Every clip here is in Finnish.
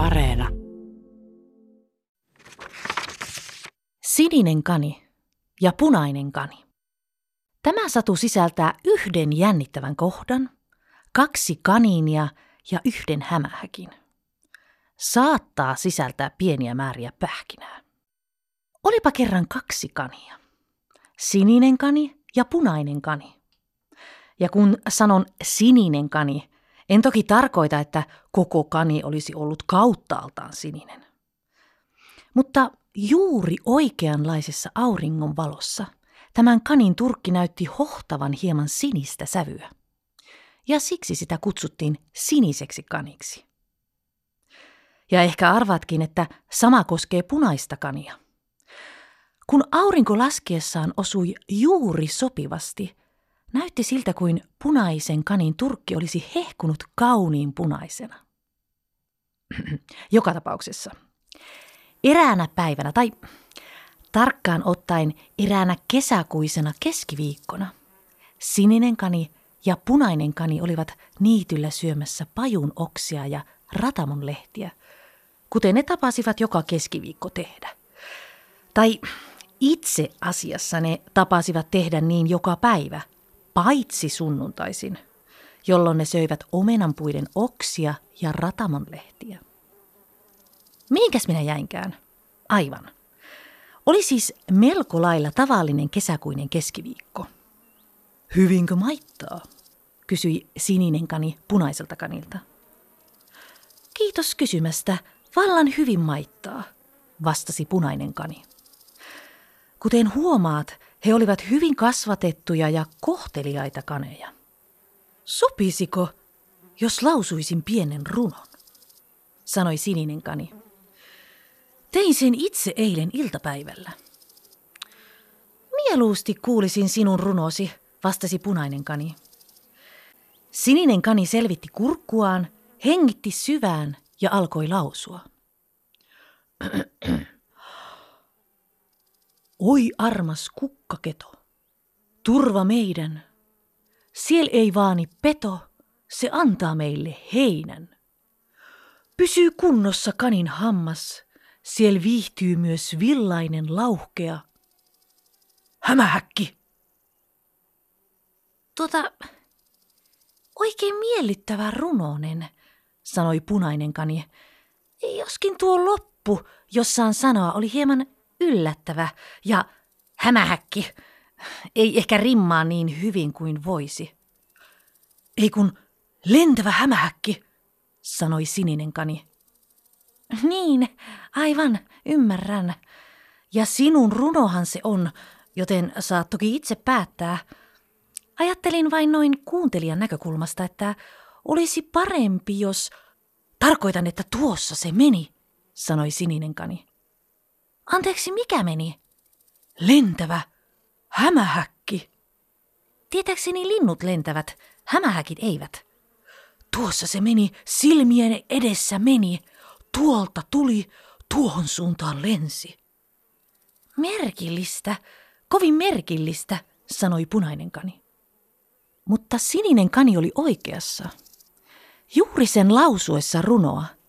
Areena. Sininen kani ja punainen kani. Tämä satu sisältää yhden jännittävän kohdan, kaksi kaniinia ja yhden hämähäkin. Saattaa sisältää pieniä määriä pähkinää. Olipa kerran kaksi kania. Sininen kani ja punainen kani. Ja kun sanon sininen kani, en toki tarkoita, että koko kani olisi ollut kauttaaltaan sininen. Mutta juuri oikeanlaisessa auringon valossa tämän kanin turkki näytti hohtavan hieman sinistä sävyä. Ja siksi sitä kutsuttiin siniseksi kaniksi. Ja ehkä arvaatkin, että sama koskee punaista kania. Kun aurinko laskiessaan osui juuri sopivasti, näytti siltä kuin punaisen kanin turkki olisi hehkunut kauniin punaisena. Joka tapauksessa. Eräänä päivänä, tai tarkkaan ottaen eräänä kesäkuisena keskiviikkona, sininen kani ja punainen kani olivat niityllä syömässä pajun oksia ja ratamon lehtiä, kuten ne tapasivat joka keskiviikko tehdä. Tai itse asiassa ne tapasivat tehdä niin joka päivä, paitsi sunnuntaisin, jolloin ne söivät omenanpuiden oksia ja ratamon lehtiä. Mihinkäs minä jäinkään? Aivan. Oli siis melko lailla tavallinen kesäkuinen keskiviikko. Hyvinkö maittaa? kysyi sininen kani punaiselta kanilta. Kiitos kysymästä. Vallan hyvin maittaa, vastasi punainen kani. Kuten huomaat, he olivat hyvin kasvatettuja ja kohteliaita kaneja. Sopisiko, jos lausuisin pienen runon? sanoi sininen kani. Tein sen itse eilen iltapäivällä. Mieluusti kuulisin sinun runosi, vastasi punainen kani. Sininen kani selvitti kurkkuaan, hengitti syvään ja alkoi lausua. Oi armas kukkaketo, turva meidän. Siel ei vaani peto, se antaa meille heinän. Pysyy kunnossa kanin hammas, siel viihtyy myös villainen lauhkea. Hämähäkki! Tuota, oikein miellyttävä runonen, sanoi punainen kani. Joskin tuo loppu, jossaan sanoa, oli hieman yllättävä ja hämähäkki. Ei ehkä rimmaa niin hyvin kuin voisi. Ei kun lentävä hämähäkki, sanoi sininen kani. Niin, aivan, ymmärrän. Ja sinun runohan se on, joten saat toki itse päättää. Ajattelin vain noin kuuntelijan näkökulmasta, että olisi parempi, jos... Tarkoitan, että tuossa se meni, sanoi sininen kani. Anteeksi, mikä meni? Lentävä. Hämähäkki. Tietääkseni linnut lentävät, hämähäkit eivät. Tuossa se meni, silmien edessä meni. Tuolta tuli, tuohon suuntaan lensi. Merkillistä, kovin merkillistä, sanoi punainen kani. Mutta sininen kani oli oikeassa. Juuri sen lausuessa runoa –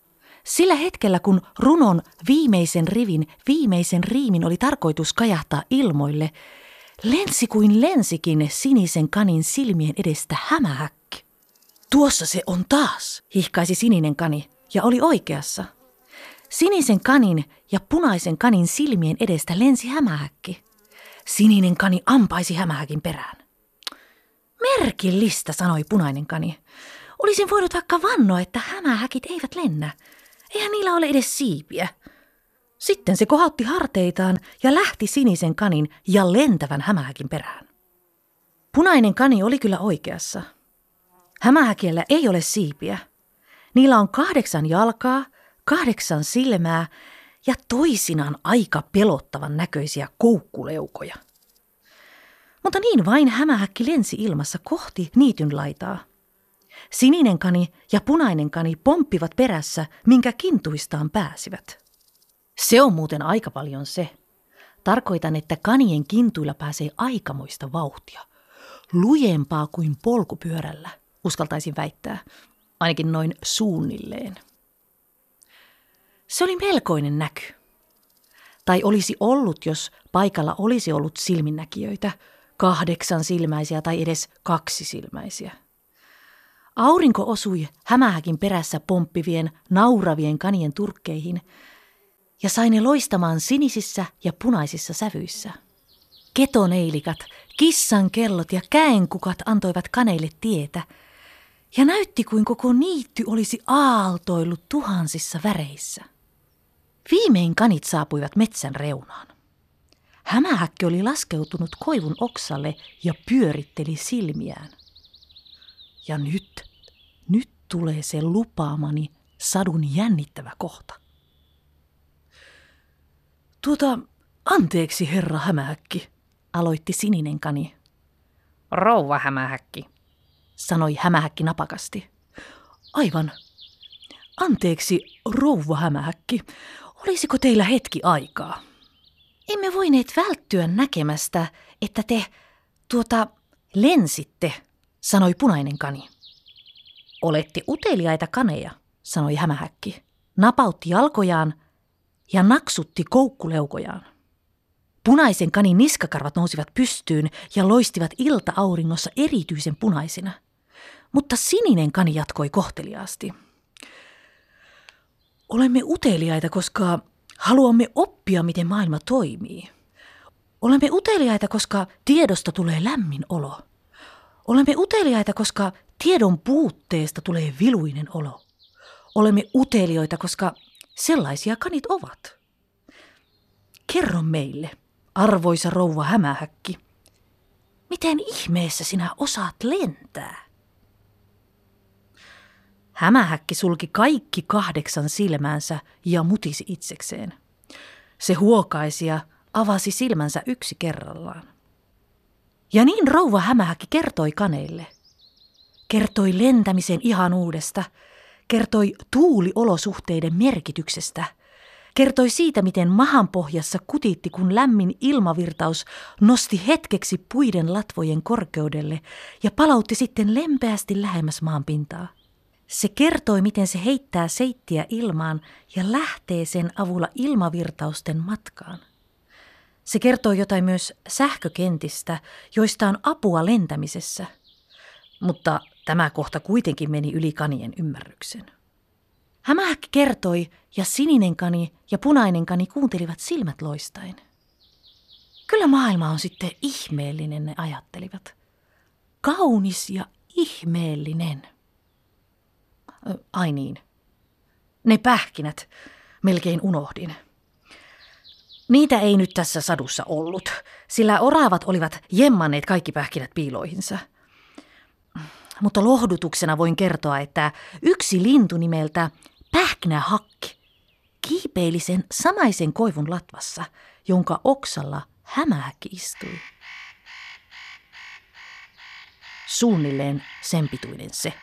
sillä hetkellä, kun runon viimeisen rivin, viimeisen riimin oli tarkoitus kajahtaa ilmoille, lensi kuin lensikin sinisen kanin silmien edestä hämähäkki. Tuossa se on taas, hihkaisi sininen kani, ja oli oikeassa. Sinisen kanin ja punaisen kanin silmien edestä lensi hämähäkki. Sininen kani ampaisi hämähäkin perään. Merkillistä, sanoi punainen kani. Olisin voinut vaikka vannoa, että hämähäkit eivät lennä. Eihän niillä ole edes siipiä. Sitten se kohautti harteitaan ja lähti sinisen kanin ja lentävän hämähäkin perään. Punainen kani oli kyllä oikeassa. Hämähäkiellä ei ole siipiä. Niillä on kahdeksan jalkaa, kahdeksan silmää ja toisinaan aika pelottavan näköisiä koukkuleukoja. Mutta niin vain hämähäkki lensi ilmassa kohti niityn laitaa – Sininen kani ja punainen kani pomppivat perässä, minkä kintuistaan pääsivät. Se on muuten aika paljon se. Tarkoitan, että kanien kintuilla pääsee aikamoista vauhtia. Lujempaa kuin polkupyörällä, uskaltaisin väittää. Ainakin noin suunnilleen. Se oli melkoinen näky. Tai olisi ollut, jos paikalla olisi ollut silminnäkijöitä, kahdeksan silmäisiä tai edes kaksi silmäisiä. Aurinko osui hämähäkin perässä pomppivien, nauravien kanien turkkeihin ja sai ne loistamaan sinisissä ja punaisissa sävyissä. Ketoneilikat, kissan kellot ja käenkukat antoivat kaneille tietä, ja näytti kuin koko niitty olisi aaltoillut tuhansissa väreissä. Viimein kanit saapuivat metsän reunaan. Hämähäkki oli laskeutunut koivun oksalle ja pyöritteli silmiään. Ja nyt, nyt tulee se lupaamani sadun jännittävä kohta. Tuota, anteeksi herra hämähäkki, aloitti sininen kani. Rouva hämähäkki, sanoi hämähäkki napakasti. Aivan. Anteeksi, rouva hämähäkki. Olisiko teillä hetki aikaa? Emme voineet välttyä näkemästä, että te, tuota, lensitte, sanoi punainen kani. Olette uteliaita kaneja, sanoi hämähäkki. Napautti jalkojaan ja naksutti koukkuleukojaan. Punaisen kanin niskakarvat nousivat pystyyn ja loistivat ilta-auringossa erityisen punaisina. Mutta sininen kani jatkoi kohteliaasti. Olemme uteliaita, koska haluamme oppia, miten maailma toimii. Olemme uteliaita, koska tiedosta tulee lämmin olo. Olemme uteliaita, koska tiedon puutteesta tulee viluinen olo. Olemme utelioita, koska sellaisia kanit ovat. Kerro meille, arvoisa rouva hämähäkki, miten ihmeessä sinä osaat lentää? Hämähäkki sulki kaikki kahdeksan silmäänsä ja mutisi itsekseen. Se huokaisi ja avasi silmänsä yksi kerrallaan. Ja niin rouva hämähäkki kertoi kaneille. Kertoi lentämisen ihan uudesta, kertoi tuuliolosuhteiden merkityksestä – kertoi siitä, miten mahanpohjassa kutitti, kun lämmin ilmavirtaus nosti hetkeksi puiden latvojen korkeudelle ja palautti sitten lempeästi lähemmäs maan pintaa. Se kertoi, miten se heittää seittiä ilmaan ja lähtee sen avulla ilmavirtausten matkaan. Se kertoo jotain myös sähkökentistä, joista on apua lentämisessä. Mutta tämä kohta kuitenkin meni yli kanien ymmärryksen. Hämähäkki kertoi, ja sininen kani ja punainen kani kuuntelivat silmät loistain. Kyllä maailma on sitten ihmeellinen, ne ajattelivat. Kaunis ja ihmeellinen. Ai niin. Ne pähkinät. Melkein unohdin. Niitä ei nyt tässä sadussa ollut, sillä oravat olivat jemmanneet kaikki pähkinät piiloihinsa. Mutta lohdutuksena voin kertoa, että yksi lintu nimeltä pähkinähakki kiipeili sen samaisen koivun latvassa, jonka oksalla hämähäkki istui. Suunnilleen sen pituinen se.